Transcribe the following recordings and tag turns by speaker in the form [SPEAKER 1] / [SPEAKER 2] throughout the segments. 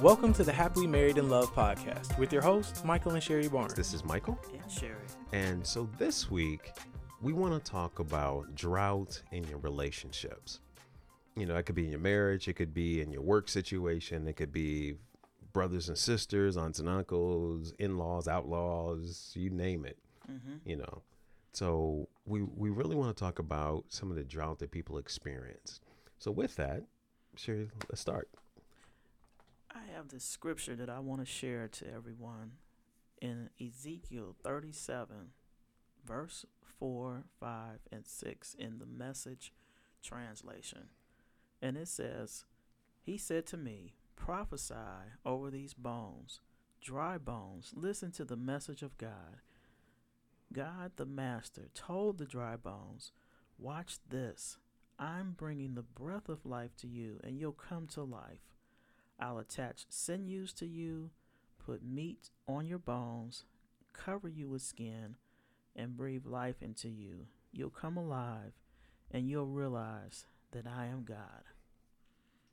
[SPEAKER 1] Welcome to the Happily Married in Love podcast with your hosts, Michael and Sherry Barnes.
[SPEAKER 2] This is Michael.
[SPEAKER 3] And Sherry.
[SPEAKER 2] And so this week, we want to talk about drought in your relationships. You know, it could be in your marriage, it could be in your work situation, it could be brothers and sisters, aunts and uncles, in laws, outlaws, you name it.
[SPEAKER 3] Mm-hmm.
[SPEAKER 2] You know, so we, we really want to talk about some of the drought that people experience. So, with that, Sherry, let's start.
[SPEAKER 3] I have this scripture that I want to share to everyone in Ezekiel 37, verse 4, 5, and 6 in the message translation. And it says, He said to me, Prophesy over these bones, dry bones, listen to the message of God. God the Master told the dry bones, Watch this. I'm bringing the breath of life to you, and you'll come to life. I'll attach sinews to you, put meat on your bones, cover you with skin, and breathe life into you. You'll come alive, and you'll realize that I am God.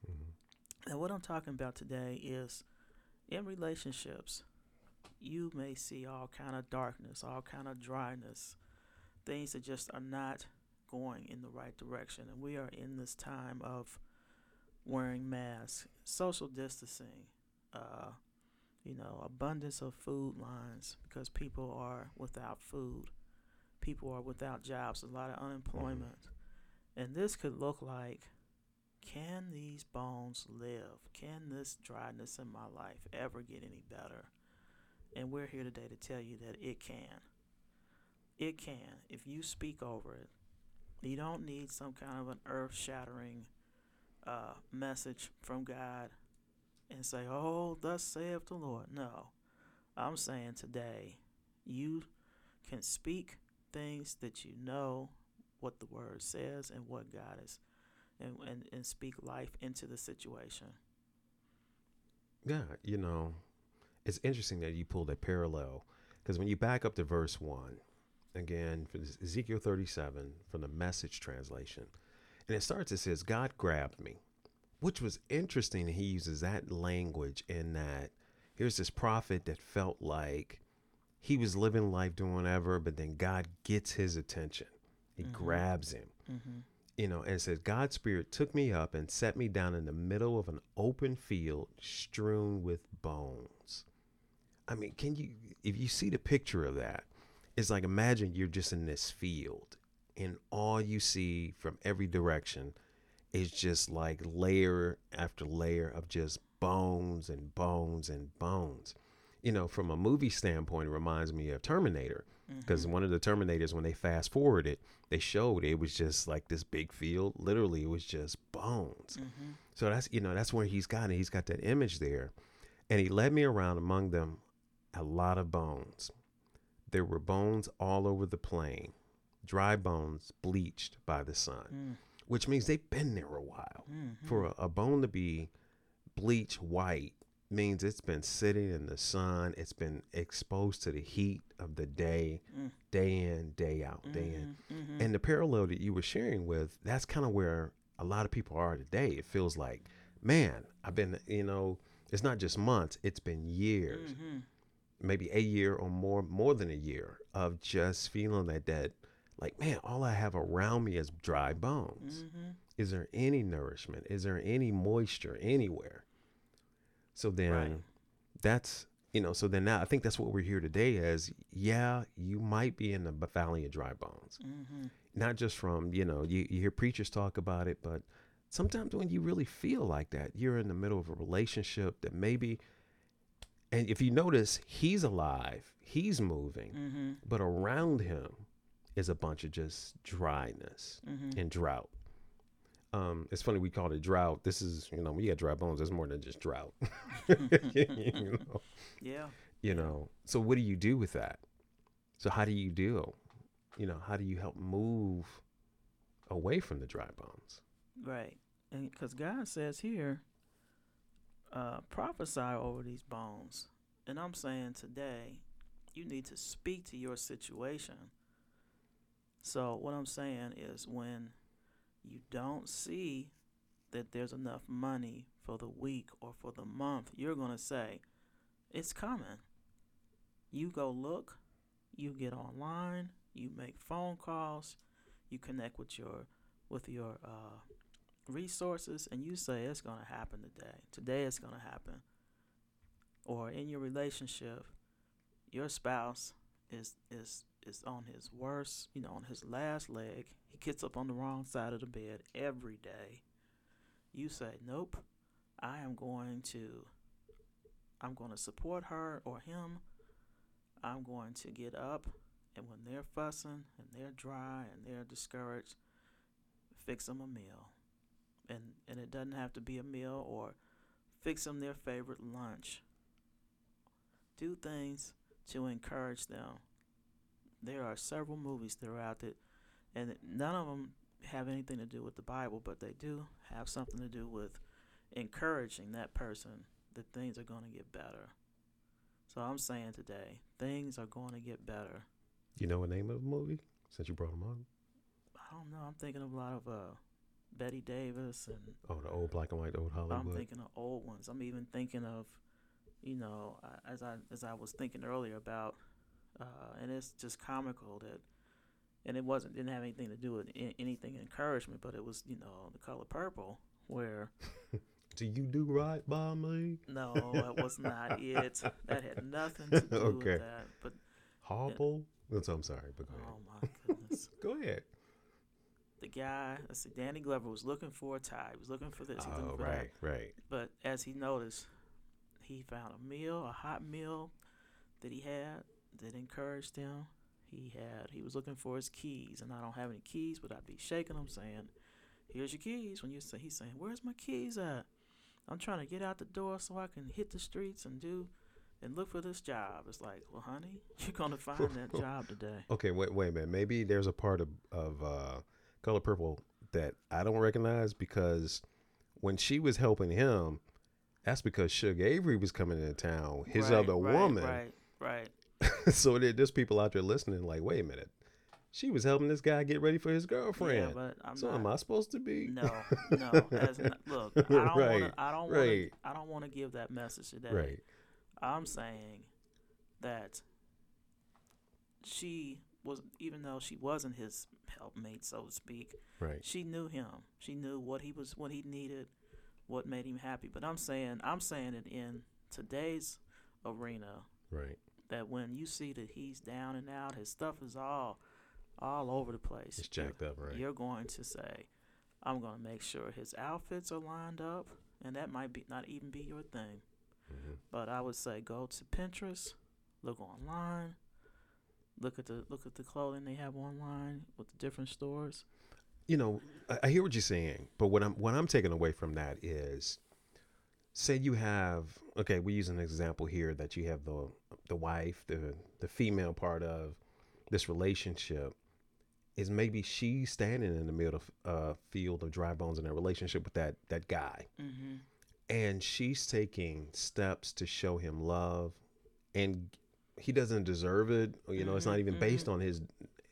[SPEAKER 2] Mm-hmm.
[SPEAKER 3] Now, what I'm talking about today is in relationships, you may see all kind of darkness, all kind of dryness, things that just are not going in the right direction. And we are in this time of wearing masks, social distancing, uh, you know, abundance of food lines because people are without food. People are without jobs, a lot of unemployment. And this could look like can these bones live? Can this dryness in my life ever get any better? And we're here today to tell you that it can. It can if you speak over it. You don't need some kind of an earth shattering uh, message from God and say, Oh, thus saith the Lord. No. I'm saying today, you can speak things that you know what the word says and what God is, and, and, and speak life into the situation.
[SPEAKER 2] Yeah, you know, it's interesting that you pulled a parallel because when you back up to verse 1, again, Ezekiel 37 from the message translation, and it starts, it says, God grabbed me, which was interesting. He uses that language in that here's this prophet that felt like he was living life doing whatever, but then God gets his attention. He
[SPEAKER 3] Mhm.
[SPEAKER 2] grabs him
[SPEAKER 3] Mm-hmm.
[SPEAKER 2] you know, and it says, God's Spirit took me up and set me down in the middle of an open field strewn with bones. I mean, can you, if you see the picture of that, it's like imagine you're just in this field and all you see from every direction is just like layer after layer of just bones and bones and bones. You know, from a movie standpoint, it reminds me of Terminator because one of the Terminators, when they fast forward it, they showed it was just like this big field. Literally, it was just bones.
[SPEAKER 3] Mm-hmm.
[SPEAKER 2] So that's you know that's where he's got it. He's got that image there, and he led me around among them, a lot of bones. There were bones all over the plain, dry bones bleached by the sun,
[SPEAKER 3] Mm.
[SPEAKER 2] which means they've been there a while.
[SPEAKER 3] Mm-hmm.
[SPEAKER 2] For a, a bone to be bleach white means it's been sitting in the sun. It's been exposed to the heat of the day,
[SPEAKER 3] Mm.
[SPEAKER 2] day in, day out, day in.
[SPEAKER 3] Mm-hmm.
[SPEAKER 2] And the parallel that you were sharing with, that's kind of where a lot of people are today. It feels like, man, I've been, you know, it's not just months, it's been years,
[SPEAKER 3] Mm-hmm.
[SPEAKER 2] maybe a year or more, more than a year of just feeling that, that, like, man, all I have around me is dry bones.
[SPEAKER 3] Mm-hmm.
[SPEAKER 2] Is there any nourishment? Is there any moisture anywhere? So then
[SPEAKER 3] Right.
[SPEAKER 2] that's, you know, so then now I think that's what we're here today as, yeah, you might be in the valley of dry bones
[SPEAKER 3] Mm-hmm.
[SPEAKER 2] not just from you know you, you hear preachers talk about it but sometimes when you really feel like that you're in the middle of a relationship that maybe and if you notice he's alive he's moving
[SPEAKER 3] Mm-hmm.
[SPEAKER 2] but around him is a bunch of just dryness
[SPEAKER 3] Mm-hmm.
[SPEAKER 2] and drought um, it's funny we call it drought this is you know when you got dry bones it's more than just drought you know
[SPEAKER 3] Yeah.
[SPEAKER 2] you know so what do you do with that so how do you deal you know how do you help move away from the dry bones
[SPEAKER 3] Right. And because God says here, uh, prophesy over these bones. And I'm saying today, you need to speak to your situation. So, what I'm saying is when you don't see that there's enough money for the week or for the month, you're going to say, It's coming. You go look, you get online, you make phone calls, you connect with your with your uh, resources, and you say it's going to happen today. Today it's going to happen. Or in your relationship, your spouse is is is on his worst, you know, on his last leg. He gets up on the wrong side of the bed every day. You say, "Nope, I am going to I'm going to support her or him. I'm going to get up and when they're fussing and they're dry and they're discouraged, fix them a meal. And and it doesn't have to be a meal or fix them their favorite lunch. Do things to encourage them. There are several movies throughout that are out there, and none of them have anything to do with the Bible, but they do have something to do with encouraging that person that things are going to get better. So I'm saying today, things are going to get better.
[SPEAKER 2] You know the name of a movie since you brought them up?
[SPEAKER 3] I don't know. I'm thinking of a lot of uh, Bette Davis and
[SPEAKER 2] Oh, the old black and white old Hollywood.
[SPEAKER 3] I'm thinking of old ones. I'm even thinking of, you know, as I as I was thinking earlier about, uh, and it's just comical that, and it wasn't didn't have anything to do with a- anything encouragement, but it was you know the color purple where
[SPEAKER 2] Do you do right by me?
[SPEAKER 3] no, it was not it. That had nothing to do
[SPEAKER 2] Okay.
[SPEAKER 3] with that. But
[SPEAKER 2] Hobble? That's I'm sorry, but go ahead.
[SPEAKER 3] oh my goodness,
[SPEAKER 2] Go ahead.
[SPEAKER 3] the guy, let's see, Danny Glover was looking for a tie. He was looking for this.
[SPEAKER 2] Oh,
[SPEAKER 3] looking for that.
[SPEAKER 2] right, right.
[SPEAKER 3] But as he noticed, he found a meal, a hot meal that he had that encouraged him. He had he was looking for his keys, and I don't have any keys, but I'd be shaking them, saying, "Here's your keys." When you say he's saying, "Where's my keys at?" I'm trying to get out the door so I can hit the streets and do and look for this job. It's like, well, honey, you're gonna find that job today.
[SPEAKER 2] Okay, wait, wait a minute. Maybe there's a part of of uh, Color Purple that I don't recognize because when she was helping him, that's because Shug Avery was coming into town, his
[SPEAKER 3] Right,
[SPEAKER 2] other
[SPEAKER 3] right,
[SPEAKER 2] woman.
[SPEAKER 3] Right, right.
[SPEAKER 2] so there's people out there listening, like, wait a minute, she was helping this guy get ready for his
[SPEAKER 3] Yeah,
[SPEAKER 2] girlfriend.
[SPEAKER 3] but I'm
[SPEAKER 2] so
[SPEAKER 3] not.
[SPEAKER 2] am I supposed to be?
[SPEAKER 3] No, no. Not, look, I don't want to. I don't want
[SPEAKER 2] right.
[SPEAKER 3] to. I don't want to give that message today.
[SPEAKER 2] Right.
[SPEAKER 3] I'm saying that she was, even though she wasn't his helpmate, so to speak,
[SPEAKER 2] Right.
[SPEAKER 3] she knew him. She knew what he was, what he needed, what made him happy. But I'm saying, I'm saying it in today's arena
[SPEAKER 2] Right.
[SPEAKER 3] That when you see that he's down and out, his stuff is all, all over the place.
[SPEAKER 2] It's jacked up, right?
[SPEAKER 3] You're going to say, I'm going to make sure his outfits are lined up, and that might be not even be your thing.
[SPEAKER 2] hmm
[SPEAKER 3] But I would say go to Pinterest, look online, look at the look at the clothing they have online with the different stores.
[SPEAKER 2] you know, I, I hear what you're saying, but what I'm what I'm taking away from that is, say you have okay, we use an example here that you have the the wife, the the female part of this relationship is maybe she's standing in the middle of uh, field of dry bones in a relationship with that that guy,
[SPEAKER 3] Mm-hmm.
[SPEAKER 2] and she's taking steps to show him love, and he doesn't deserve it. You know, it's not
[SPEAKER 3] Mhm,
[SPEAKER 2] even based
[SPEAKER 3] mhm.
[SPEAKER 2] on his,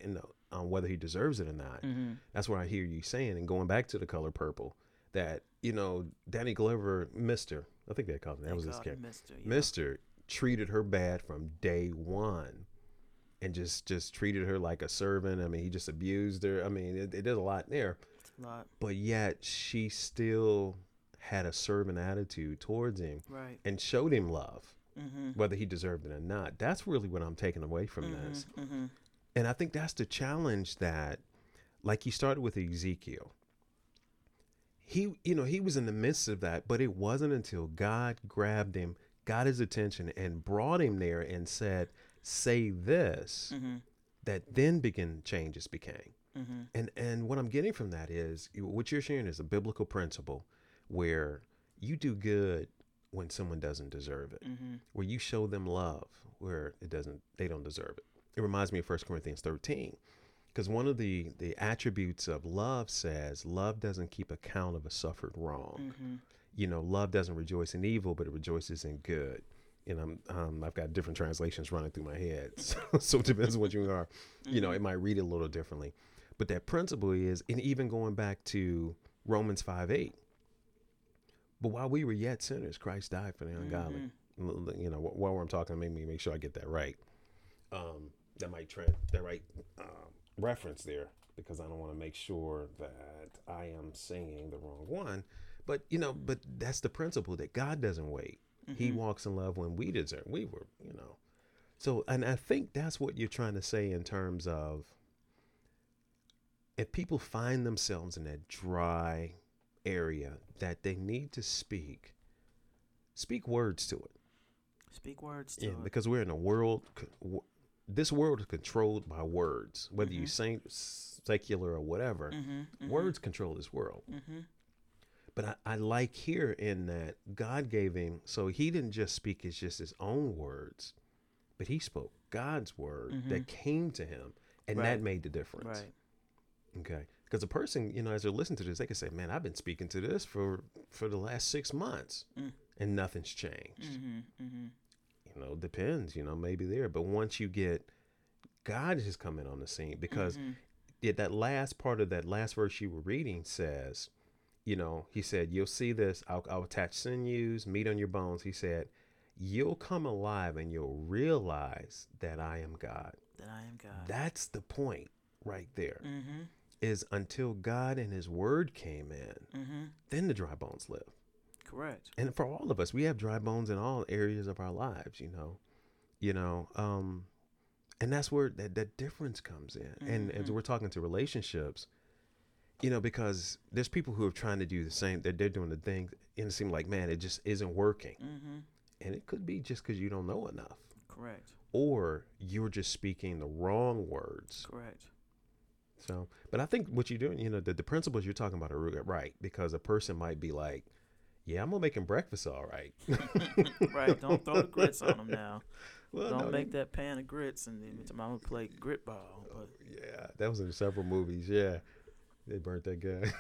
[SPEAKER 2] you know, on whether he deserves it or not.
[SPEAKER 3] Mm-hmm.
[SPEAKER 2] That's what I hear you saying. And going back to the color purple, that you know, Danny Glover, Mister, I think they called him. That was his character.
[SPEAKER 3] Mister. Yeah.
[SPEAKER 2] Mister treated her bad from day one, and just just treated her like a servant. I mean, he just abused her. I mean, it, it did a lot there.
[SPEAKER 3] A lot.
[SPEAKER 2] But yet she still had a servant attitude towards him
[SPEAKER 3] Right.
[SPEAKER 2] and showed him love,
[SPEAKER 3] Mm-hmm.
[SPEAKER 2] whether he deserved it or not. That's really what I'm taking away from this.
[SPEAKER 3] Mm-hmm.
[SPEAKER 2] And I think that's the challenge that, like you started with Ezekiel. He, you know, he was in the midst of that, but it wasn't until God grabbed him, got his attention, and brought him there and said, "Say this,"
[SPEAKER 3] Mm-hmm.
[SPEAKER 2] that then begin changes became.
[SPEAKER 3] Mm-hmm.
[SPEAKER 2] And and what I'm getting from that is what you're sharing is a biblical principle where you do good when someone doesn't deserve it
[SPEAKER 3] Mm-hmm.
[SPEAKER 2] where you show them love where it doesn't they don't deserve it it reminds me of 1 corinthians 13 because one of the the attributes of love says love doesn't keep account of a suffered wrong
[SPEAKER 3] Mm-hmm.
[SPEAKER 2] You know love doesn't rejoice in evil but it rejoices in good and I'm, um, I've got different translations running through my head, so, so it depends on what you are. You know, it might read a little differently, but that principle is, and even going back to Romans five eight, But while we were yet sinners, Christ died for the ungodly.
[SPEAKER 3] Mhm.
[SPEAKER 2] You know, while I'm talking, make me make sure I get that right. Um, that might trend that right um, reference there because I don't want to make sure that I am saying the wrong one. But you know, but that's the principle that God doesn't wait. He
[SPEAKER 3] Mhm.
[SPEAKER 2] walks in love when we deserve. We were, you know. So, and I think that's what you're trying to say in terms of if people find themselves in that dry area that they need to speak, speak words to it.
[SPEAKER 3] Speak words to
[SPEAKER 2] Yeah,
[SPEAKER 3] it.
[SPEAKER 2] because we're in a world. This world is controlled by words, whether you
[SPEAKER 3] Mhm.
[SPEAKER 2] saint, secular or whatever.
[SPEAKER 3] Mhm, mhm,
[SPEAKER 2] Words control this world. But I, I like here in that God gave him, so he didn't just speak his just his own words, but he spoke God's word that came to him, and
[SPEAKER 3] Right.
[SPEAKER 2] that made the difference.
[SPEAKER 3] Right.
[SPEAKER 2] Okay, because a person, you know, as they're listening to this, they can say, "Man, I've been speaking to this for for the last six months,
[SPEAKER 3] Mm.
[SPEAKER 2] and nothing's changed."
[SPEAKER 3] Mhm, mhm.
[SPEAKER 2] You know, depends. You know, maybe there, but once you get God has come in on the scene because
[SPEAKER 3] Mhm.
[SPEAKER 2] it, that last part of that last verse you were reading says, you know, he said, You'll see this. I'll, I'll attach sinews, meat on your bones. He said, You'll come alive and you'll realize that I am God.
[SPEAKER 3] that I am God.
[SPEAKER 2] That's the point right there.
[SPEAKER 3] mm-hmm.
[SPEAKER 2] Is until God and his word came in,
[SPEAKER 3] Mm-hmm.
[SPEAKER 2] then the dry bones live.
[SPEAKER 3] Correct.
[SPEAKER 2] And for all of us, we have dry bones in all areas of our lives, you know. You know, um, and that's where that, that difference comes in. And as we're talking to relationships, you know, because there's people who are trying to do the same, that they're doing the thing, and it seems like, man, it just isn't working.
[SPEAKER 3] Mm-hmm.
[SPEAKER 2] And it could be just because you don't know enough,
[SPEAKER 3] Correct.
[SPEAKER 2] or you're just speaking the wrong words.
[SPEAKER 3] Correct.
[SPEAKER 2] So, but I think what you're doing, you know, the, the principles you're talking about are right because a person might be like, yeah, I'm gonna make him breakfast all right.
[SPEAKER 3] right. Don't throw the grits on him now.
[SPEAKER 2] well,
[SPEAKER 3] Don't
[SPEAKER 2] no,
[SPEAKER 3] make that pan of grits and then I'm gonna play grit ball. But
[SPEAKER 2] Yeah, that was in several movies. Yeah, they burnt that guy.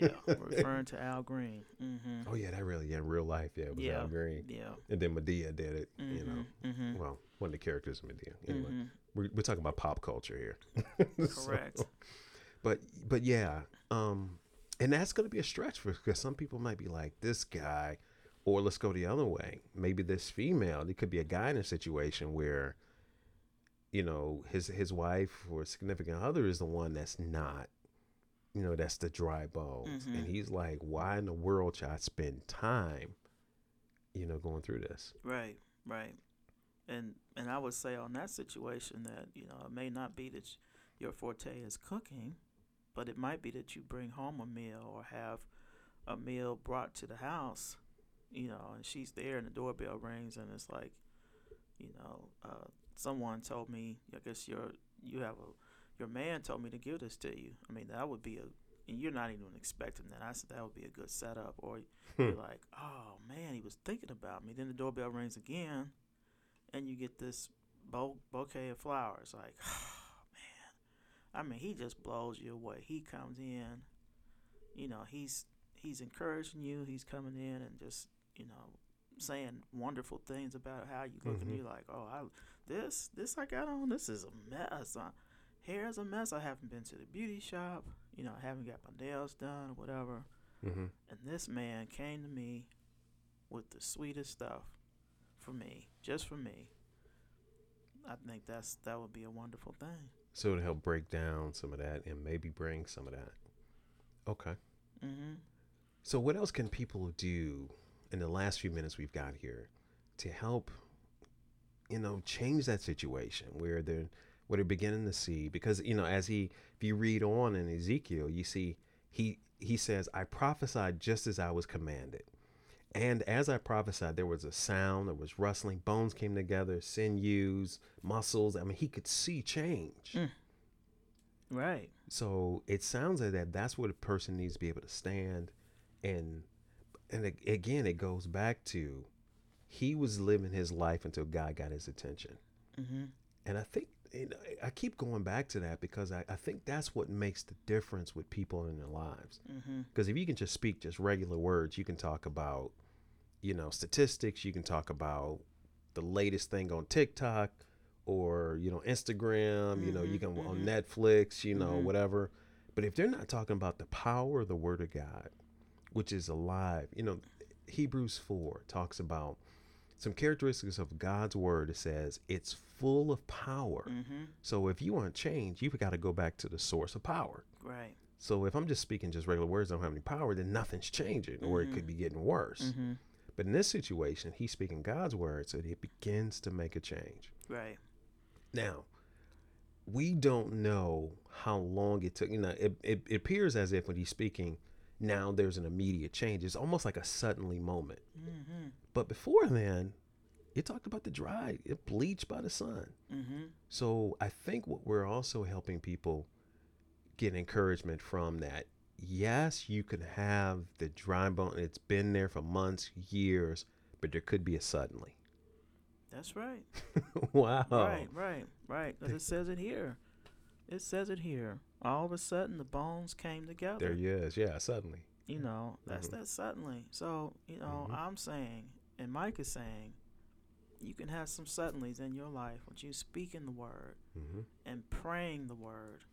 [SPEAKER 3] yeah, referring to Al Green. Mm-hmm.
[SPEAKER 2] oh yeah, that really yeah, in real life. Yeah, it was
[SPEAKER 3] Yeah.
[SPEAKER 2] Al Green,
[SPEAKER 3] Yeah.
[SPEAKER 2] and then Madea did it. You know,
[SPEAKER 3] Mm-hmm.
[SPEAKER 2] well, one of the characters in Madea. Anyway,
[SPEAKER 3] hmm
[SPEAKER 2] we're, we're talking about pop culture here. So,
[SPEAKER 3] Correct.
[SPEAKER 2] but but yeah, um, and that's gonna be a stretch for because some people might be like this guy, or let's go the other way. Maybe this female. It could be a guy in a situation where, you know, his his wife or significant other is the one that's not, you know, that's the dry bones, and
[SPEAKER 3] Mhm.
[SPEAKER 2] he's like, why in the world should I spend time, you know, going through this?
[SPEAKER 3] Right. Right. And and I would say on that situation that you know it may not be that your forte is cooking, but it might be that you bring home a meal or have a meal brought to the house, you know, and she's there and the doorbell rings and it's like, you know, uh, someone told me, I guess your you have a your man told me to give this to you. I mean that would be a and you're not even expecting that. I said that would be a good setup. Or you're like, oh man, he was thinking about me. Then the doorbell rings again, and you get this bo- bouquet of flowers. Like, oh man, I mean, he just blows you away. He comes in, you know, he's he's encouraging you. He's coming in and just you know saying wonderful things about how you look, and
[SPEAKER 2] Mhm.
[SPEAKER 3] you're like, oh, I this this I got on. This is a mess. Uh, hair's a mess. I haven't been to the beauty shop. You know, I haven't got my nails done, or whatever.
[SPEAKER 2] Mm-hmm.
[SPEAKER 3] And this man came to me with the sweetest stuff for me, just for me. I think that's that would be a wonderful thing.
[SPEAKER 2] So to help break down some of that and maybe bring some of that. Okay.
[SPEAKER 3] Mhm.
[SPEAKER 2] So what else can people do in the last few minutes we've got here to help you know change that situation where they're where they're beginning to see because you know as he if you read on in Ezekiel you see he he says I prophesied just as I was commanded and as I prophesied there was a sound there was rustling bones came together sinews muscles I mean he could see change
[SPEAKER 3] Mm. Right.
[SPEAKER 2] so it sounds like that that's what a person needs to be able to stand and and again it goes back to he was living his life until God got his attention.
[SPEAKER 3] Mhm.
[SPEAKER 2] And I think know, I keep going back to that because I, I think that's what makes the difference with people in their lives. Because if you can just speak just regular words, you can talk about, you know, statistics, you can talk about the latest thing on TikTok or, you know, Instagram, you know, you
[SPEAKER 3] Mhm,
[SPEAKER 2] can on
[SPEAKER 3] mhm.
[SPEAKER 2] Netflix, you know,
[SPEAKER 3] Mhm.
[SPEAKER 2] whatever. But if they're not talking about the power of the word of God, which is alive, you know, Hebrews 4 talks about some characteristics of God's word. It says it's full of power.
[SPEAKER 3] Mm-hmm.
[SPEAKER 2] So if you want change, you've got to go back to the source of power.
[SPEAKER 3] Right.
[SPEAKER 2] So if I'm just speaking just regular words, I don't have any power, then nothing's changing, or it could be getting worse.
[SPEAKER 3] Mm-hmm.
[SPEAKER 2] But in this situation, he's speaking God's word, so it begins to make a change.
[SPEAKER 3] Right.
[SPEAKER 2] Now, we don't know how long it took. You know, it, it, it appears as if when he's speaking, now there's an immediate change. It's almost like a suddenly moment.
[SPEAKER 3] Mm-hmm.
[SPEAKER 2] But before then, it talked about the dry, it bleached by the sun.
[SPEAKER 3] Mm-hmm.
[SPEAKER 2] So I think what we're also helping people get encouragement from that. Yes, you can have the dry bone. It's been there for months, years, but there could be a suddenly.
[SPEAKER 3] That's right.
[SPEAKER 2] wow.
[SPEAKER 3] Right, right, right. 'Cause it says it here. It says it here. All of a sudden, the bones came together.
[SPEAKER 2] There he is. Yeah, suddenly.
[SPEAKER 3] You know, that's
[SPEAKER 2] Mhm.
[SPEAKER 3] that suddenly. So, you know,
[SPEAKER 2] Mhm.
[SPEAKER 3] I'm saying, and Mike is saying, you can have some suddenlies in your life with you speaking the word
[SPEAKER 2] hmm
[SPEAKER 3] and praying the word.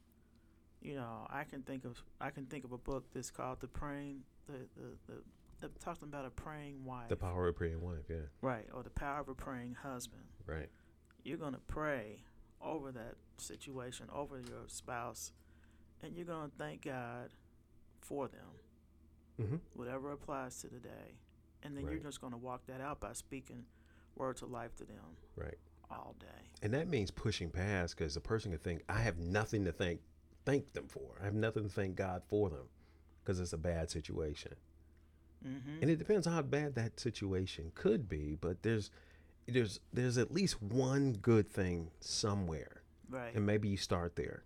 [SPEAKER 3] You know, I can think of I can think of a book that's called the praying the the, the, the talking about a praying wife.
[SPEAKER 2] The power of a praying wife. Yeah.
[SPEAKER 3] right, or the power of a praying husband.
[SPEAKER 2] Right.
[SPEAKER 3] You're gonna pray over that situation, over your spouse, and you're gonna thank God for them.
[SPEAKER 2] hmm
[SPEAKER 3] whatever applies to the day. And then you're just going to walk that out by speaking words of life to them
[SPEAKER 2] Right.
[SPEAKER 3] all day.
[SPEAKER 2] And that means pushing past because the person can think, I have nothing to thank thank them for. I have nothing to thank God for them because it's a bad situation.
[SPEAKER 3] Mm-hmm.
[SPEAKER 2] And it depends how bad that situation could be, but there's there's there's at least one good thing somewhere.
[SPEAKER 3] right.
[SPEAKER 2] And maybe you start there.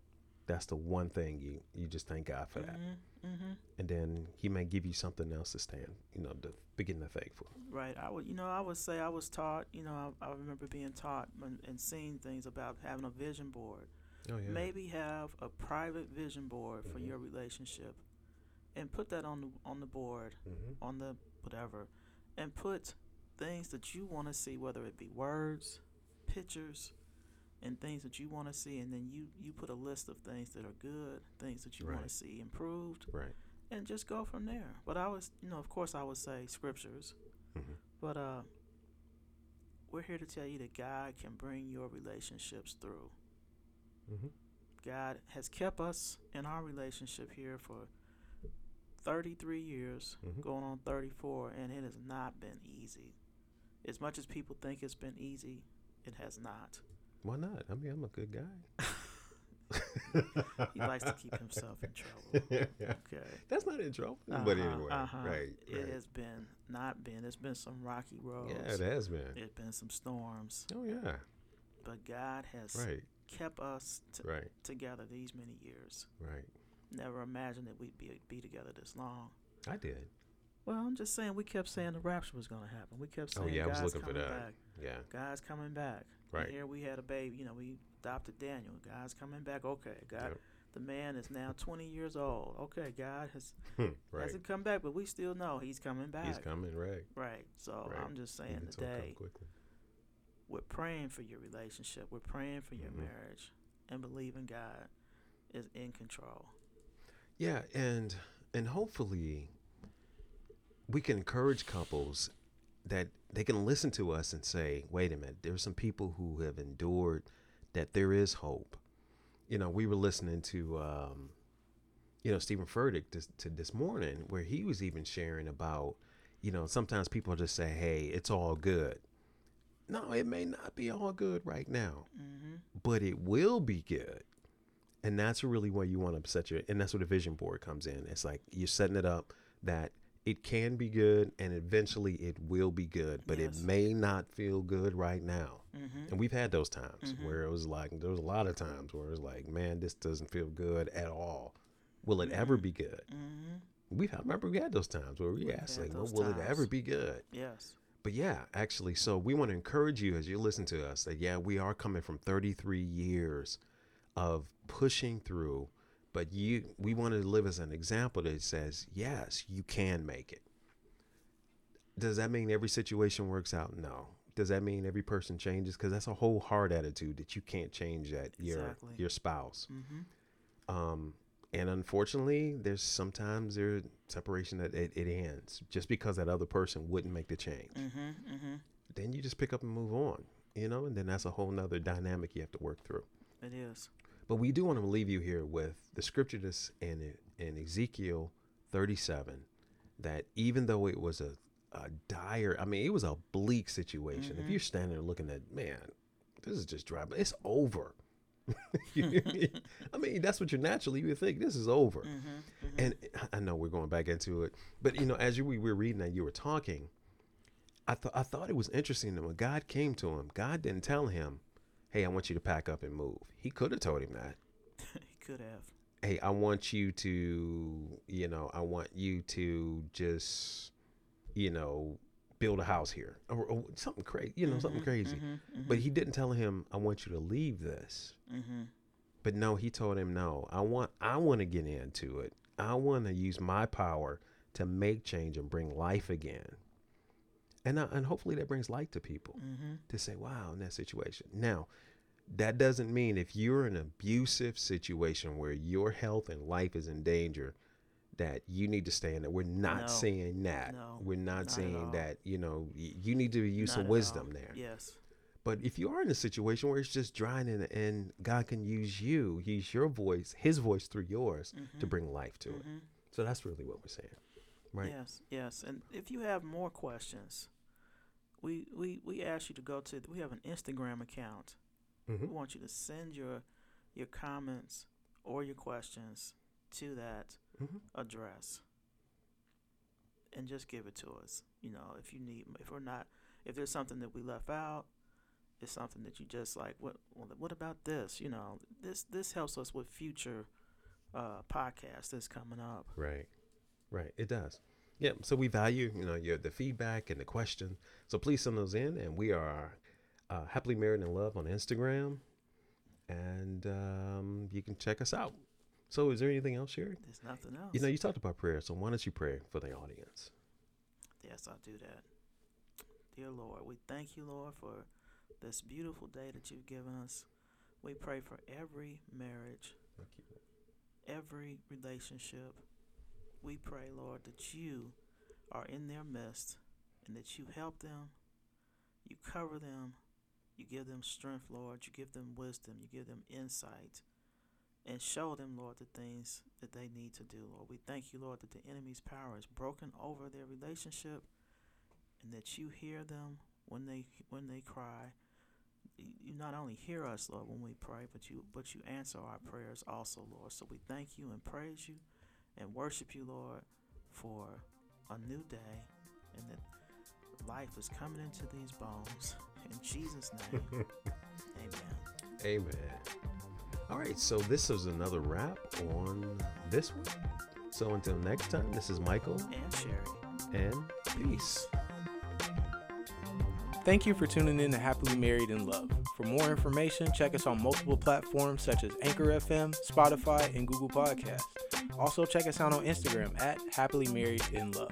[SPEAKER 2] That's the one thing you you just thank God for that.
[SPEAKER 3] Mm-hmm. Mm-hmm.
[SPEAKER 2] And then he may give you something else to stand, you know, to begin to thank for.
[SPEAKER 3] Right. I would, you know, I would say I was taught, you know, I, I remember being taught and, and seeing things about having a vision board.
[SPEAKER 2] Oh yeah.
[SPEAKER 3] Maybe have a private vision board for
[SPEAKER 2] Mhm.
[SPEAKER 3] your relationship, and put that on the on the board,
[SPEAKER 2] hmm
[SPEAKER 3] on the whatever, and put things that you want to see, whether it be words, pictures, and things that you want to see, and then you you put a list of things that are good, things that you want to see improved,
[SPEAKER 2] Right.
[SPEAKER 3] and just go from there. But I was, you know, of course, I would say scriptures,
[SPEAKER 2] hmm
[SPEAKER 3] but uh, we're here to tell you that God can bring your relationships through.
[SPEAKER 2] hmm
[SPEAKER 3] God has kept us in our relationship here for 33 years,
[SPEAKER 2] Mhm.
[SPEAKER 3] going on 34, and it has not been easy. As much as people think it's been easy, it has not.
[SPEAKER 2] Why not? I mean, I'm a good guy.
[SPEAKER 3] He likes to keep himself in trouble. Okay.
[SPEAKER 2] That's not in trouble. But
[SPEAKER 3] Uh-huh,
[SPEAKER 2] anyway,
[SPEAKER 3] uh-huh.
[SPEAKER 2] right.
[SPEAKER 3] It
[SPEAKER 2] right.
[SPEAKER 3] has been not been. It's been some rocky roads.
[SPEAKER 2] Yeah, it has been.
[SPEAKER 3] It's been some storms,
[SPEAKER 2] Oh yeah.
[SPEAKER 3] but God has
[SPEAKER 2] Right.
[SPEAKER 3] kept us t-
[SPEAKER 2] Right.
[SPEAKER 3] together these many years.
[SPEAKER 2] Right.
[SPEAKER 3] Never imagined that we'd be be together this long.
[SPEAKER 2] I did.
[SPEAKER 3] Well, I'm just saying we kept saying the rapture was going to happen. We kept saying Oh,
[SPEAKER 2] yeah, I was
[SPEAKER 3] God's
[SPEAKER 2] looking for that.
[SPEAKER 3] back.
[SPEAKER 2] Yeah.
[SPEAKER 3] God's coming back. And
[SPEAKER 2] Right.
[SPEAKER 3] here we had a baby. You know, we adopted Daniel. God's coming back. Okay, God.
[SPEAKER 2] Yep.
[SPEAKER 3] The man is now 20 years old. Okay, God has
[SPEAKER 2] right.
[SPEAKER 3] hasn't come back, but we still know He's coming back.
[SPEAKER 2] He's coming. Right.
[SPEAKER 3] Right. So
[SPEAKER 2] Right.
[SPEAKER 3] I'm just saying today we're praying for your relationship. We're praying for your
[SPEAKER 2] Mhm.
[SPEAKER 3] marriage, and believing God is in control.
[SPEAKER 2] Yeah, and and hopefully we can encourage couples that they can listen to us and say, "Wait a minute, there's some people who have endured that there is hope." You know, we were listening to um you know Stephen Furtick this, to this morning where he was even sharing about you know sometimes people just say, "Hey, it's all good." No, it may not be all good right now
[SPEAKER 3] Mm-hmm.
[SPEAKER 2] but it will be good. And that's really where you want to set your, and that's where the vision board comes in. It's like you're setting it up that it can be good and eventually it will be good, but
[SPEAKER 3] Yes.
[SPEAKER 2] it may not feel good right now.
[SPEAKER 3] Mm-hmm.
[SPEAKER 2] And we've had those times
[SPEAKER 3] Mhm.
[SPEAKER 2] where it was like, there was a lot of times where it was like, man, this doesn't feel good at all. Will it ever be good?
[SPEAKER 3] Mm-hmm.
[SPEAKER 2] We've, I remember we had those times where we
[SPEAKER 3] We've
[SPEAKER 2] asked, like, well, will it ever be good?
[SPEAKER 3] Yes.
[SPEAKER 2] But yeah, actually, so we want to encourage you as you listen to us that yeah, we are coming from 33 years of pushing through, but you we want to live as an example that says, yes, you can make it. Does that mean every situation works out? No. Does that mean every person changes? Because that's a whole hard attitude that you can't change that your your spouse.
[SPEAKER 3] Mm-hmm.
[SPEAKER 2] Um, and unfortunately, there's sometimes there's separation that it, it ends just because that other person wouldn't make the change.
[SPEAKER 3] Mm-hmm. Mm-hmm.
[SPEAKER 2] Then you just pick up and move on, you know, and then that's a whole nother dynamic you have to work through.
[SPEAKER 3] It is.
[SPEAKER 2] But we do want to leave you here with the scripture that's in in Ezekiel 37 that even though it was a, a dire, I mean, it was a bleak situation. If
[SPEAKER 3] Mhm.
[SPEAKER 2] you're standing there looking at, man, this is just dry, but it's over. I mean, that's what you naturally would think. This is over.
[SPEAKER 3] Mm-hmm. mm-hmm.
[SPEAKER 2] And I know we're going back into it, but you know, as you we were reading that, you were talking. I thought I thought it was interesting that when God came to him, God didn't tell him, "Hey, I want you to pack up and move." He could have told him that.
[SPEAKER 3] he could have.
[SPEAKER 2] Hey, I want you to, you know, I want you to just, you know, build a house here or, or something crazy, you know, something
[SPEAKER 3] Mhm,
[SPEAKER 2] crazy.
[SPEAKER 3] mhm, mhm,
[SPEAKER 2] But he didn't tell him, "I want you to leave this."
[SPEAKER 3] mhm.
[SPEAKER 2] But no, he told him, "No, I want I want to get into it. I want to use my power to make change and bring life again." And I, and hopefully that brings light to people
[SPEAKER 3] Mhm.
[SPEAKER 2] to say, "Wow," in that situation. Now, that doesn't mean if you're in an abusive situation where your health and life is in danger that you need to stay in it. We're not
[SPEAKER 3] No.
[SPEAKER 2] saying that.
[SPEAKER 3] No,
[SPEAKER 2] We're not,
[SPEAKER 3] not
[SPEAKER 2] saying that, you know, y- you need to use
[SPEAKER 3] Not
[SPEAKER 2] some wisdom
[SPEAKER 3] all.
[SPEAKER 2] there.
[SPEAKER 3] Yes.
[SPEAKER 2] But if you are in a situation where it's just drying and, and God can use you, use your voice, his voice through yours to
[SPEAKER 3] Mhm.
[SPEAKER 2] bring life to it.
[SPEAKER 3] Mhm.
[SPEAKER 2] So that's really what we're saying. Right.
[SPEAKER 3] Yes, yes. And if you have more questions, we we we ask you to go to. We have an Instagram account. We
[SPEAKER 2] hmm
[SPEAKER 3] want you to send your your comments or your questions to that
[SPEAKER 2] hmm
[SPEAKER 3] address, and just give it to us. You know, if you need, if we're not, if there's something that we left out, it's something that you just like. What well, what about this? You know, this this helps us with future uh, podcasts that's coming up.
[SPEAKER 2] Right. Right. It does. Yeah. So we value, you know, your the feedback and the question. So please send those in, and we are uh, happily married in love on Instagram, and um, you can check us out. So is there anything else, Sherry?
[SPEAKER 3] There's nothing else.
[SPEAKER 2] You know, you talked about prayer, so why don't you pray for the audience?
[SPEAKER 3] Yes, I'll do that. Dear Lord, we thank you, Lord, for this beautiful day that you've given us. We pray for every marriage, every relationship. We pray, Lord, that you are in their midst and that you help them, you cover them, you give them strength, Lord, you give them wisdom, you give them insight, and show them, Lord, the things that they need to do, Lord. We thank you, Lord, that the enemy's power is broken over their relationship and that you hear them when they when they cry. You not only hear us, Lord, when we pray, but you but you answer our prayers also, Lord. So we thank you and praise you and worship you, Lord, for a new day and that life is coming into these bones. In Jesus' name. Amen.
[SPEAKER 2] Amen. All right, so this is another wrap on this one. So until next time, this is Michael
[SPEAKER 3] And Sherry.
[SPEAKER 2] and peace.
[SPEAKER 1] Thank you for tuning in to Happily Married in Love. For more information, check us on multiple platforms such as Anchor FM, Spotify, and Google Podcasts. Also, check us out on Instagram at Happily Married in Love.